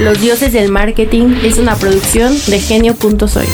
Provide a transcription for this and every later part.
Los dioses del marketing es una producción de genio.soy.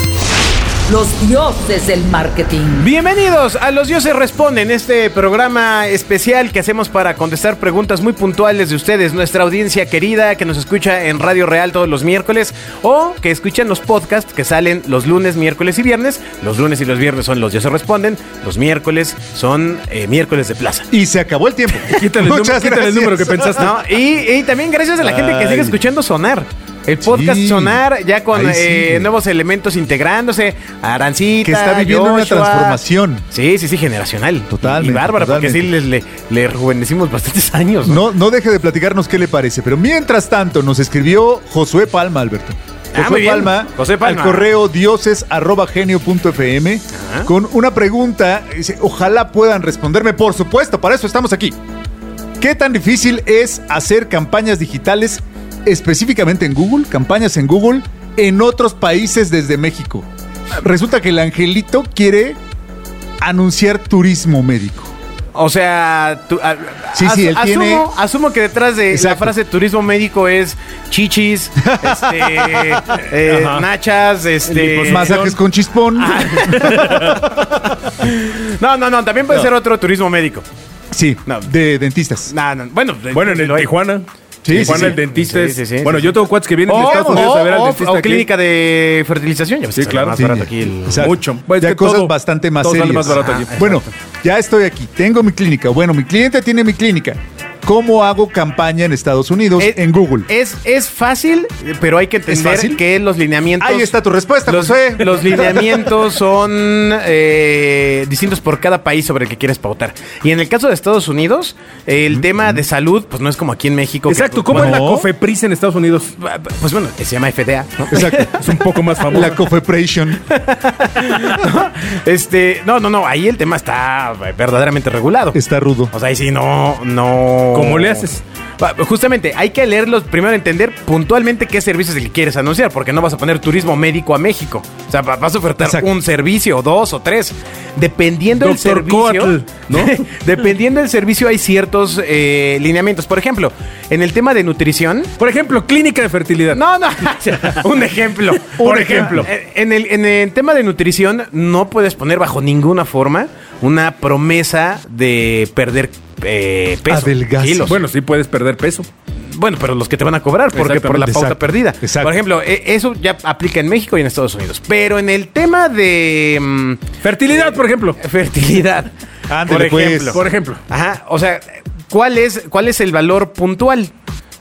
Los dioses del marketing. Bienvenidos a Los Dioses Responden, este programa especial que hacemos para contestar preguntas muy puntuales de ustedes, nuestra audiencia querida que nos escucha en Radio Real todos los miércoles o que escuchan los podcasts que salen los lunes, miércoles y viernes. Los lunes y los viernes son Los Dioses Responden, los miércoles son eh, miércoles de plaza. Y se acabó el tiempo. Quítale, el, número, quítale el número que pensaste. ¿no? Y, y también gracias a la gente que sigue escuchando Sonar. El podcast Sí. Sonar, ya con Ahí sí. eh, nuevos elementos integrándose. Arancita, Que está viviendo una transformación. Sí, sí, sí, generacional. Totalmente, Y bárbara, porque sí totalmente. le, le, le rejuvenecimos bastantes años. ¿no? No, no deje de platicarnos qué le parece. Pero mientras tanto, nos escribió Josué Palma, Alberto. Ah. José Palma. al correo dioses.genio.fm Ajá. con una pregunta. Dice, ojalá puedan responderme. Por supuesto, para eso estamos aquí. ¿Qué tan difícil es hacer campañas digitales específicamente en Google, campañas en Google, en otros países desde México? Resulta que el angelito quiere anunciar turismo médico. O sea, tú- a- Sí, sí, él asumo, tiene- asumo que detrás de la Exacto. frase turismo médico es chichis, este, eh, nachas, este. Pues Masajes con chispón. No, no, no, también puede ser otro turismo médico. Sí, No. de dentistas. No, no, bueno, de- Bueno, en el. Tijuana. Sí, Tijuana sí, el sí. dentista Sí, es- sí, sí, Bueno, sí, yo tengo cuates que vienen de O, Estados Unidos a ver al o- dentista o aquí. clínica de fertilización. Ya ves Sí, sale claro. Más Sí. barato aquí el- Exacto. Mucho. Pues ya cosas todo- bastante más todo sale serias. más barato aquí. Bueno, ya estoy aquí. Tengo mi clínica. Bueno, mi cliente tiene mi clínica. ¿Cómo hago campaña en Estados Unidos? Es- en Google. Es, es fácil, pero hay que entender que los lineamientos. Ahí está tu respuesta, los, José. los lineamientos son eh, distintos por cada país sobre el que quieres pautar. Y en el caso de Estados Unidos, el tema de salud, pues no es como aquí en México. Exacto, ¿cómo es la. COFEPRIS en Estados Unidos? Pues bueno, se llama FDA. ¿no? Exacto. Es un poco más famoso. La Cofepration. Este, no, no, no, ahí el tema está verdaderamente regulado. Está rudo. O sea, ahí sí no, no. ¿Cómo le haces? Va, Justamente, hay que leerlos, primero entender puntualmente qué servicios es el que quieres anunciar, porque no vas a poner turismo médico a México. O sea, va- vas a ofertar Exacto. un servicio, dos o tres. Dependiendo del servicio. Coatl, ¿no? dependiendo del servicio, hay ciertos eh, lineamientos. Por ejemplo, en el tema de nutrición. Por ejemplo, clínica de fertilidad. No, no, un ejemplo. Por ejemplo, eh, en el, en el tema de nutrición, no puedes poner bajo ninguna forma una promesa de perder eh, peso. Kilos. Bueno, sí puedes perder peso. Bueno, pero los que te van a cobrar, porque por la pauta exacto, perdida. exacto. Por ejemplo, eh, eso ya aplica en México y en Estados Unidos. Pero en el tema de mm, Fertilidad, por ejemplo. fertilidad, Ándale, por pues. ejemplo. Por ejemplo. Ajá, o sea, ¿cuál es, cuál es el valor puntual?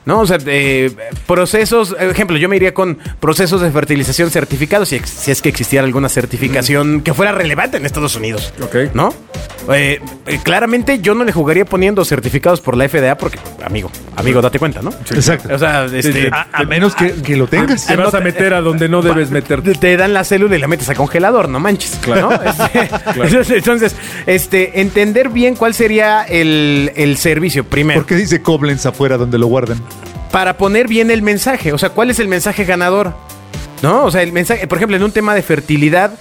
¿No? O sea, eh, procesos, ejemplo, yo me iría con procesos de fertilización certificados, si, si es que existiera alguna certificación que fuera relevante en Estados Unidos. Ok. ¿No? Eh, eh, claramente yo no le jugaría poniendo certificados por la FDA porque, amigo, amigo, date cuenta, ¿no? Exacto. O sea, este. A, a menos que, que lo tengas. Te vas a meter a donde no debes meterte. te dan la célula y la metes a congelador, no manches. Claro. ¿no? Este, entonces, entonces, este, entender bien cuál sería el, el servicio primero. ¿Por qué dice Koblenz afuera donde lo guardan? Para poner bien el mensaje. O sea, ¿cuál es el mensaje ganador? ¿No? O sea, el mensaje, por ejemplo, en un tema de fertilidad,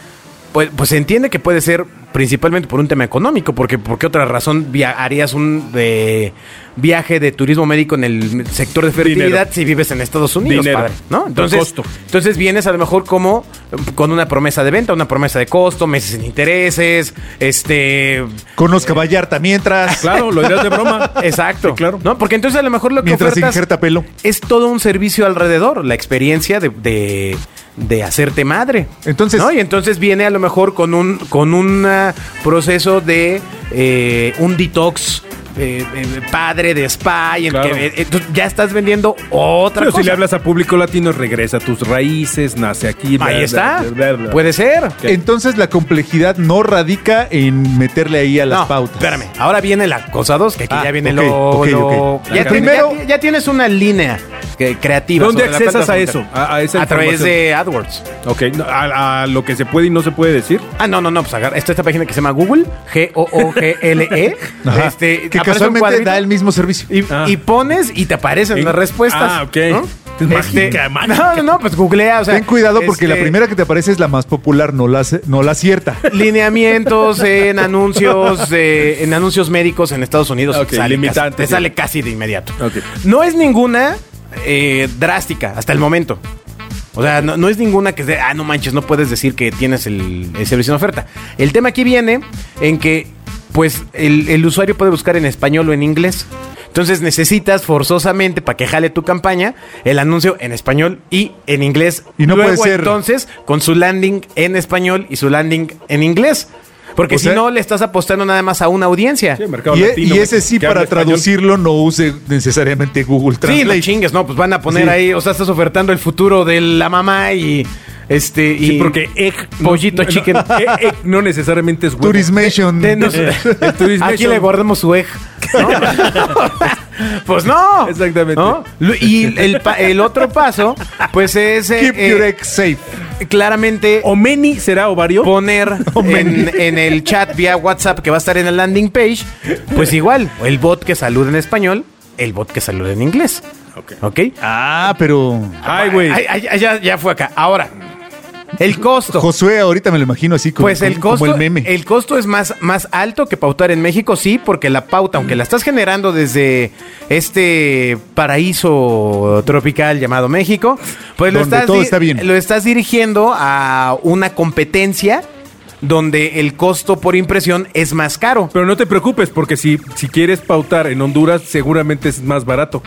pues, pues se entiende que puede ser principalmente por un tema económico, porque ¿por qué otra razón via- harías un eh, viaje de turismo médico en el sector de fertilidad Dinero. si vives en Estados Unidos, Dinero. padre? ¿No? Entonces, costo. entonces vienes a lo mejor como eh, con una promesa de venta, una promesa de costo, meses sin intereses, este... Conozca Vallarta mientras. Claro, lo dirás de broma. Exacto. Sí, claro. ¿No? Porque entonces a lo mejor lo que Mientras ofertas injerta pelo. es todo un servicio alrededor, la experiencia de, de, de hacerte madre. Entonces- ¿no? Y entonces viene a lo mejor con un, con un ah, proceso de eh, un detox. eh, eh, padre de spa y el Claro. que, eh, tú ya estás vendiendo otra Pero cosa. si le hablas a público latino, regresa a tus raíces, nace aquí. bla, Ahí bla, está. bla, bla, bla. Puede ser. Entonces la complejidad no radica en meterle ahí a las No, pautas. Espérame, ahora viene la cosa 2, que aquí Ah, ya viene ok, lo. Ya, primero- ya- ya tienes una línea que- creativa. ¿Dónde accesas a eso? A- a esa través información. de AdWords. Ok, no, a, a lo que se puede y no se puede decir. Ah, no, no, no, pues agarra. Esta, esta página que se llama Google, G-O-O-G-L-E. Este, que casualmente da el mismo servicio. y, Ah. y pones y te aparecen las respuestas. Ah, ok. ¿no? Es mágica, mágica. No, no, no, pues googlea, o sea. Ten cuidado porque la este, primera que te aparece es la más popular, no la, no la cierta. Lineamientos en anuncios eh, en anuncios médicos en Estados Unidos. Ok, sale limitantes, casi- te sale casi de inmediato. Ok. No es ninguna eh, drástica hasta el momento. O sea, no, no es ninguna que sea, ah, no manches, no puedes decir que tienes el, el servicio en oferta. El tema aquí viene en que, pues, el, el usuario puede buscar en español o en inglés. Entonces necesitas forzosamente, para que jale tu campaña, el anuncio en español y en inglés. Y no Luego, puede ser- entonces, con su landing en español y su landing en inglés. Porque O si sea- no, le estás apostando nada más a una audiencia. Sí, mercado Y, e- latino, y ese sí, para español. traducirlo, no use necesariamente Google Sí, no Translate. chingues, no, pues van a poner Sí. ahí, o sea, estás ofertando el futuro de la mamá y este y Sí, porque egg, Pollito no, chicken. No, egg- egg no necesariamente es huevo. Turismation. Aquí le guardamos su egg. ¿no? pues no. Exactamente. Y el, pa- el otro paso, pues es eh, Keep eh, your egg safe. Claramente Omeni será ovario. poner en, en el chat vía WhatsApp que va a estar en el landing page, pues igual, el bot que saluda en español, el bot que saluda en inglés. Ok. ¿Ok? Ah, pero. Ay, güey. Ay, ay, ay, ya, ya fue acá. Ahora, el costo. Josué, ahorita me lo imagino así como, Pues el costo, como el meme. el costo es más, más alto que pautar en México, sí, porque la pauta, aunque la estás generando desde este paraíso tropical llamado México, pues lo estás, todo di- está bien. lo estás dirigiendo a una competencia donde el costo por impresión es más caro. Pero no te preocupes, porque si, si quieres pautar en Honduras, seguramente es más barato.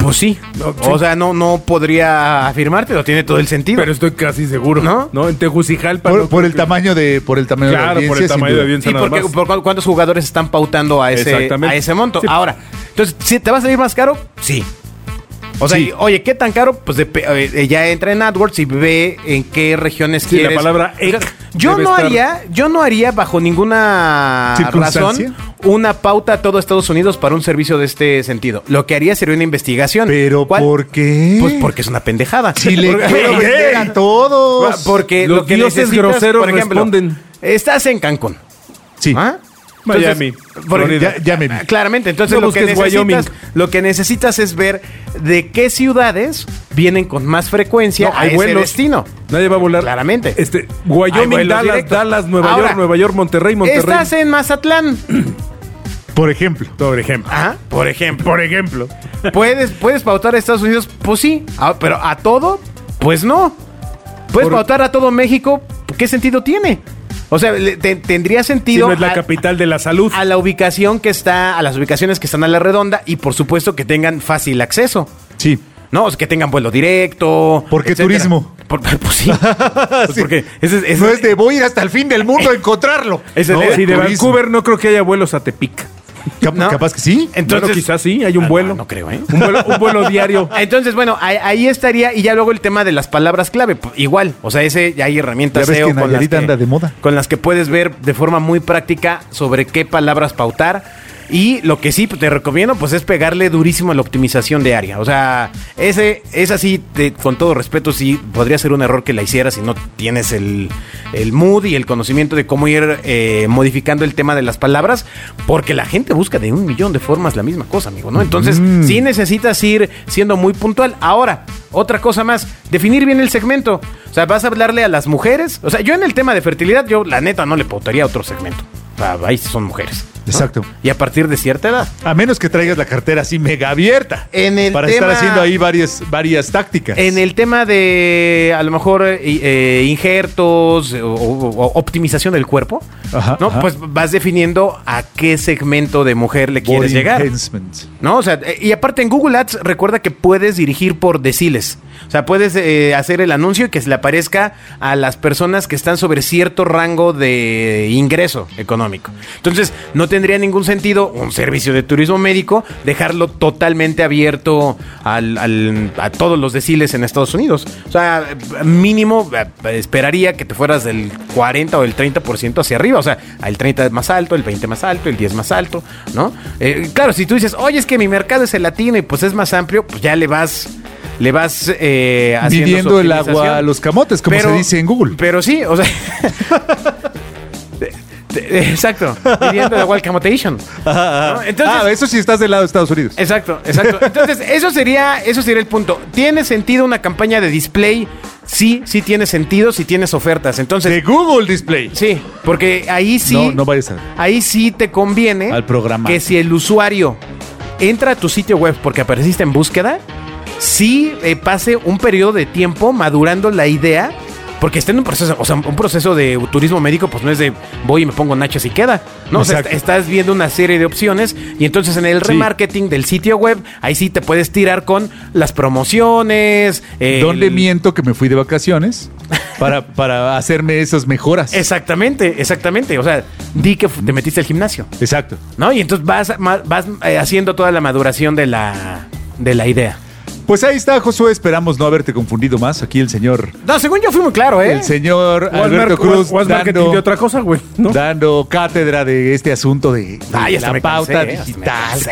Pues sí. O sea, no, no podría afirmarte, lo tiene todo el sentido. Pero estoy casi seguro. ¿No? ¿No? En Tegucigalpa. por, no por el que- tamaño de por el tamaño de la Claro, por el tamaño de audiencia Sí, nada porque más. por cu- cuántos jugadores están pautando a ese, a ese monto. Sí. Ahora, entonces, ¿si te va a salir más caro? Sí. O sea, Sí. y, oye, ¿qué tan caro? Pues dep- eh, ya entra en AdWords y ve en qué regiones Sí, la quieres. palabra sea, ec yo debe no estar- haría, yo no haría bajo ninguna razón una pauta a todo Estados Unidos para un servicio de este sentido. Lo que haría sería una investigación. Pero ¿Cuál? ¿por qué? Pues porque es una pendejada. Si le quiero vender a todos. Porque Los lo que dioses groseros por ejemplo, responden. Estás en Cancún. Sí. ¿Ah? Miami, por- Florida. Ya, ya me vi. Ah, Claramente, entonces No lo que, busques necesitas, lo que necesitas es ver de qué ciudades vienen con más frecuencia No, a ese destino. Nadie va a volar. Claramente. Este, Hay Wyoming, vuelos Dallas, directos. Dallas, Nueva Ahora, York, Nueva York, Monterrey, Monterrey. Estás en Mazatlán. Por ejemplo. Por ejemplo. Ajá, por ejemplo. Por ejemplo. ¿Puedes, ¿Puedes pautar a Estados Unidos? Pues sí. Ah, pero a todo, pues no. ¿Puedes Por- pautar a todo México? ¿Qué sentido tiene? O sea, le- te- tendría Si sentido no es la a- capital de la salud. a la ubicación que está, a las ubicaciones que están a la redonda y por supuesto que tengan fácil acceso. Sí. No, o sea, que tengan vuelo directo. ¿Por qué etcétera. turismo? Por- pues sí. Pues Sí. Porque ese, es- ese- no es de voy a ir hasta el fin del mundo a encontrarlo. Ese- No, ese- Si de turismo. Vancouver no creo que haya vuelos a Tepic. Cap- ¿no? Capaz que sí. Entonces, bueno, quizás sí, hay un Ah, vuelo. no, no creo, ¿eh? Un vuelo, un vuelo diario. Entonces, bueno, ahí, ahí estaría. Y ya luego el tema de las palabras clave. pues, igual. O sea, ese ya hay herramientas Ya ves SEO que con, las Nayarit que, anda de moda. con las que puedes ver de forma muy práctica sobre qué palabras pautar. Y lo que sí te recomiendo, pues es pegarle durísimo a la optimización de área. O sea, ese, es así, con todo respeto, sí podría ser un error que la hicieras si no tienes el, el mood y el conocimiento de cómo ir eh, modificando el tema de las palabras, porque la gente busca de un millón de formas la misma cosa, amigo, ¿no? Entonces, Mm. sí necesitas ir siendo muy puntual. Ahora, otra cosa más, definir bien el segmento. O sea, vas a hablarle a las mujeres. O sea, yo en el tema de fertilidad, yo la neta no le pautaría a otro segmento. O sea, ahí son mujeres. Exacto. Y a partir de cierta edad. A menos que traigas la cartera así mega abierta. En el para tema- estar haciendo ahí varias, varias tácticas. En el tema de, a lo mejor, eh, eh, injertos o, optimización del cuerpo, Ajá, ¿no? ajá. Pues vas definiendo a qué segmento de mujer le quieres Body llegar. enhancement. ¿No? O sea, eh, y aparte en Google Ads recuerda que puedes dirigir por deciles. O sea, puedes eh, hacer el anuncio y que se le aparezca a las personas que están sobre cierto rango de ingreso económico. Entonces, no tendría ningún sentido un servicio de turismo médico dejarlo totalmente abierto al- al- a todos los deciles en Estados Unidos. O sea, mínimo eh, esperaría que te fueras del 40 o del 30% hacia arriba. O sea, el 30 es más alto, el 20 más alto, el 10 más alto, ¿no? Eh, claro, si tú dices, oye, es que mi mercado es el latino y pues es más amplio, pues ya le vas, le vas eh, haciendo su Midiendo el agua a los camotes, como Pero- se dice en Google. Pero sí, o sea. de- de- Exacto, camotation. ¿no? Entonces, ah, eso sí estás del lado de Estados Unidos. Exacto, exacto. Entonces, eso sería, eso sería el punto. ¿Tiene sentido una campaña de display? Sí, sí tiene sentido si tienes ofertas. Entonces, De Google Display. sí, porque ahí sí. No, no vayas a. Ahí sí te conviene Al programa. que si el usuario entra a tu sitio web porque apareciste en búsqueda, sí eh, pase un periodo de tiempo madurando la idea. Porque está en un proceso, o sea, un proceso de turismo médico, pues no es de voy y me pongo nachos y queda. No, o sea, estás viendo una serie de opciones y entonces en el Sí. remarketing del sitio web, ahí sí te puedes tirar con las promociones. el- ¿Dónde miento que me fui de vacaciones? Para, para hacerme esas mejoras. Exactamente, exactamente. O sea, di que te metiste al gimnasio, Exacto. ¿no? Y entonces vas, vas eh, haciendo toda la maduración de la, de la idea. Pues ahí está, Josué. Esperamos no haberte confundido más. Aquí el señor, No, según yo fui muy claro, ¿eh? el señor O es Alberto Cruz marketing dando, de otra cosa, güey. ¿no? dando cátedra de este asunto de, de Ay, la pauta cansé, digital. cansé.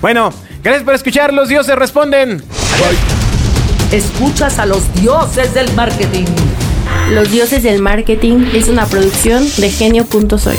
Bueno, gracias por escuchar. Los dioses responden. Escuchas a los dioses del marketing. Los dioses del marketing es una producción de genio.soy.